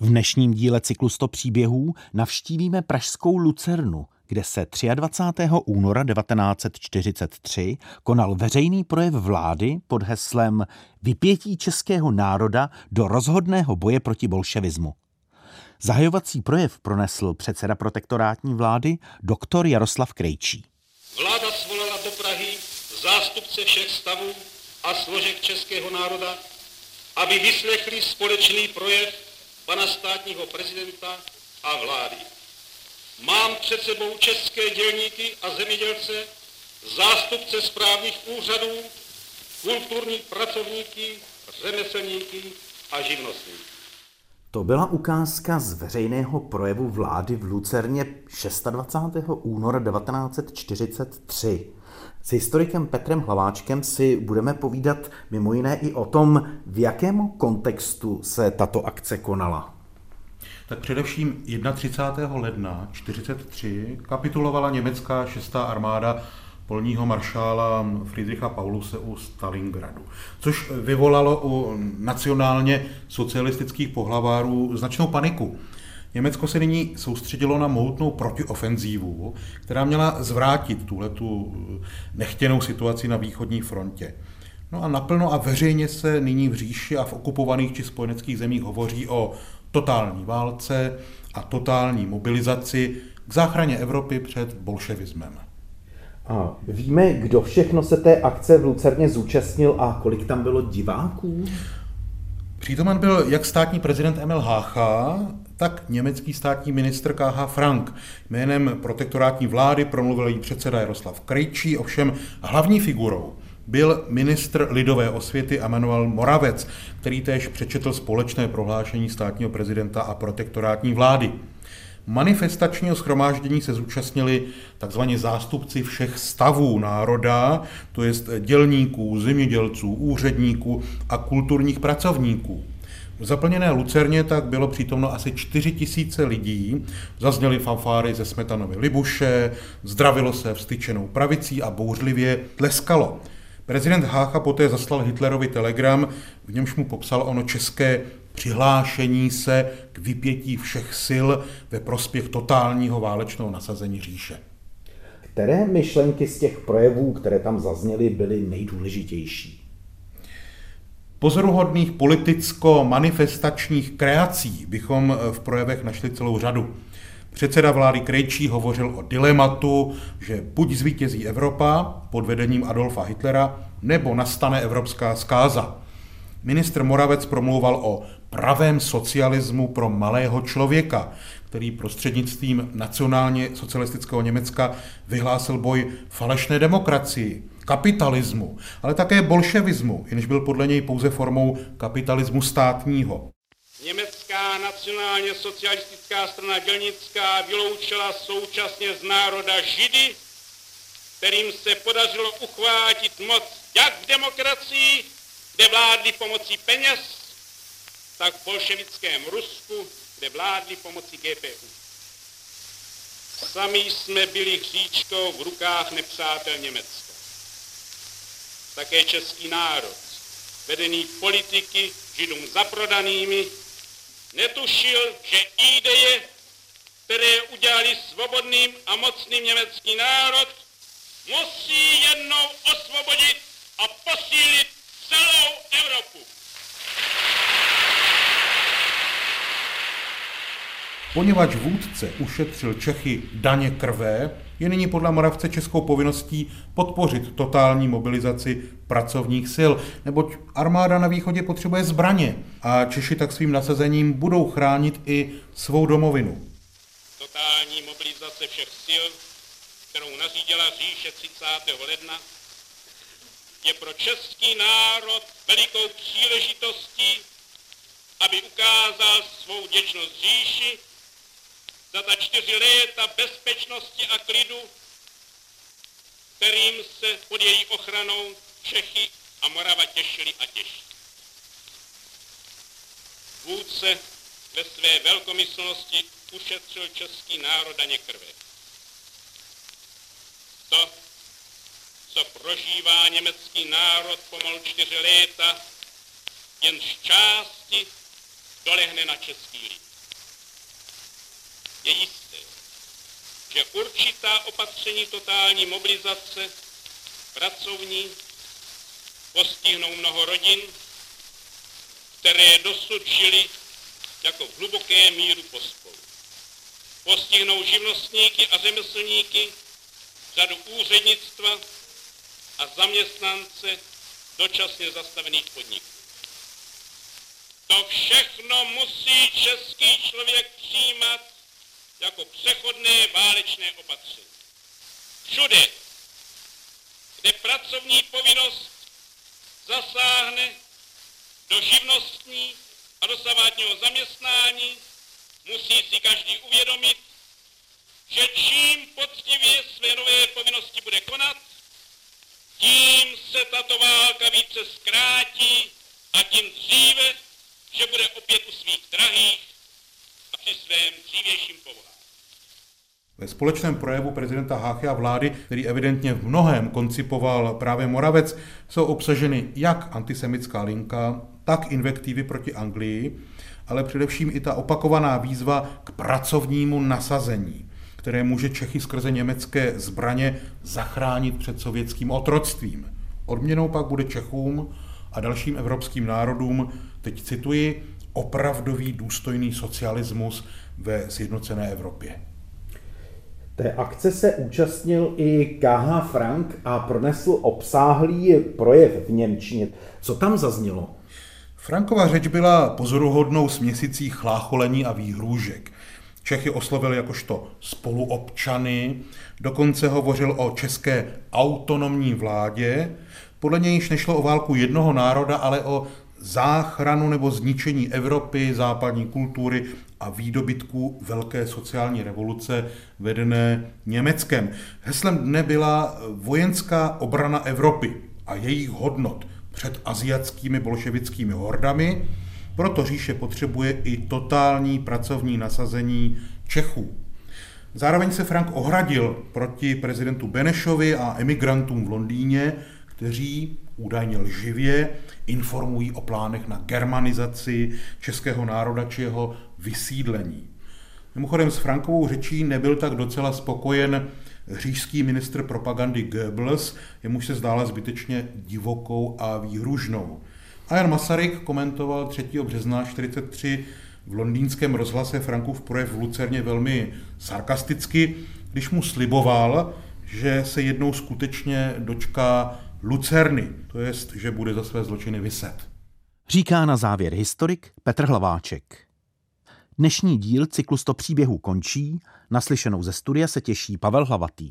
V dnešním díle cyklu 100 příběhů navštívíme pražskou Lucernu, kde se 23. února 1943 konal veřejný projev vlády pod heslem Vypětí českého národa do rozhodného boje proti bolševismu. Zahajovací projev pronesl předseda protektorátní vlády doktor Jaroslav Krejčí. Vláda svolala do Prahy zástupce všech stavů a složek českého národa, aby vyslechli společný projev pana státního prezidenta a vlády. Mám před sebou české dělníky a zemědělce, zástupce správních úřadů, kulturní pracovníky, řemeslníky a živnostníky. To byla ukázka z veřejného projevu vlády v Lucerně 26. února 1943. S historikem Petrem Hlaváčkem si budeme povídat mimo jiné i o tom, v jakém kontextu se tato akce konala. Tak především 31. ledna 1943 kapitulovala německá šestá armáda polního maršála Friedricha Pauluse u Stalingradu, což vyvolalo u nacionálně socialistických pohlavárů značnou paniku. Německo se nyní soustředilo na mohutnou protiofenzívu, která měla zvrátit tuhletu nechtěnou situaci na východní frontě. No a naplno a veřejně se nyní v říši a v okupovaných či spojeneckých zemích hovoří o totální válce a totální mobilizaci k záchraně Evropy před bolševismem. A víme, kdo všechno se té akce v Lucerně zúčastnil a kolik tam bylo diváků? Přítomen byl jak státní prezident Emil Hácha, tak německý státní ministr KH Frank. Jménem protektorátní vlády promluvil jí předseda Jaroslav Krejčí, ovšem hlavní figurou byl ministr lidové osvěty Emanuel Moravec, který též přečetl společné prohlášení státního prezidenta a protektorátní vlády. Manifestačního schromáždění se zúčastnili tzv. zástupci všech stavů národa, to jest dělníků, zemědělců, úředníků a kulturních pracovníků. V zaplněné Lucerně tak bylo přítomno asi 4 tisíce lidí, zazněly fanfáry ze Smetanovy Libuše, zdravilo se vstyčenou pravicí a bouřlivě tleskalo. Prezident Hácha poté zaslal Hitlerovi telegram, v němž mu popsal ono české přihlášení se k vypětí všech sil ve prospěch totálního válečného nasazení říše. Které myšlenky z těch projevů, které tam zazněly, byly nejdůležitější? Pozoruhodných politicko-manifestačních kreací bychom v projevech našli celou řadu. Předseda vlády Krejčí hovořil o dilematu, že buď zvítězí Evropa pod vedením Adolfa Hitlera, nebo nastane evropská zkáza. Ministr Moravec promlouval o pravém socialismu pro malého člověka, který prostřednictvím nacionálně socialistického Německa vyhlásil boj falešné demokracii, kapitalismu, ale také bolševismu, jenž byl podle něj pouze formou kapitalismu státního. Německá nacionálně socialistická strana dělnická vyloučila současně z národa Židy, kterým se podařilo uchvátit moc jak v demokracii, kde vládli pomocí peněz, tak v bolševickém Rusku, kde vládli pomocí GPU. Sami jsme byli hříčkou v rukách nepřátel Německa. Také český národ, vedený politiky židům zaprodanými, netušil, že ideje, které udělali svobodným a mocným německý národ, musí jednou osvobodit a posílit celou Evropu. Poněvadž vůdce ušetřil Čechy daně krve, je nyní podle Moravce českou povinností podpořit totální mobilizaci pracovních sil, neboť armáda na východě potřebuje zbraně a Češi tak svým nasazením budou chránit i svou domovinu. Totální mobilizace všech sil, kterou nařídila říše 30. ledna, je pro český národ velikou příležitostí, aby ukázal svou děčnost říši za ta čtyři léta bezpečnosti a klidu, kterým se pod její ochranou Čechy a Morava těšili a těší. Vůdce ve své velkomyslnosti ušetřil český národ daně krve. To, co prožívá německý národ pomalu čtyři léta, jen z části dolehne na český lid. Je jisté, že určitá opatření totální mobilizace pracovní postihnou mnoho rodin, které dosud žili jako v hluboké míru pospolu. Postihnou živnostníky a řemeslníky, řadu úřednictva a zaměstnance dočasně zastavených podniků. To všechno musí český člověk přijímat jako přechodné válečné opatření. Všude, kde pracovní povinnost zasáhne do živnostní a dosavádního zaměstnání, musí si každý uvědomit, že čím poctivě své nové povinnosti bude konat, tím se tato válka více zkrátí a tím dříve, že bude opět u svých drahých při svém dřívějším povolání. Ve společném projevu prezidenta Háchy a vlády, který evidentně v mnohem koncipoval právě Moravec, jsou obsaženy jak antisemická linka, tak invektivy proti Anglii, ale především i ta opakovaná výzva k pracovnímu nasazení, které může Čechy skrze německé zbraně zachránit před sovětským otroctvím. Odměnou pak bude Čechům a dalším evropským národům, teď cituji, opravdový důstojný socialismus ve sjednocené Evropě. Té akce se účastnil i KH Frank a pronesl obsáhlý projev v Němčině. Co tam zaznělo? Frankova řeč byla pozoruhodnou směsicí chlácholení a výhrůžek. Čechy oslovil jakožto spoluobčany, dokonce hovořil o české autonomní vládě, podle nějž nešlo o válku jednoho národa, ale o záchranu nebo zničení Evropy, západní kultury a výdobytků velké sociální revoluce vedené Německem. Heslem dne byla vojenská obrana Evropy a jejich hodnot před azijskými bolševickými hordami, proto říše potřebuje i totální pracovní nasazení Čechů. Zároveň se Frank ohradil proti prezidentu Benešovi a emigrantům v Londýně, kteří údajně lživě informují o plánech na germanizaci českého národa či jeho vysídlení. Mimochodem s Frankovou řečí nebyl tak docela spokojen říšský ministr propagandy Goebbels, jemuž se zdála zbytečně divokou a výhružnou. A Jan Masaryk komentoval 3. března 1943 v londýnském rozhlase Frankův projev v Lucerně velmi sarkasticky, když mu sliboval, že se jednou skutečně dočká Lucerny, to jest, že bude za své zločiny vyset. Říká na závěr historik Petr Hlaváček. Dnešní díl cyklu 100 příběhů končí, naslyšenou ze studia se těší Pavel Hlavatý.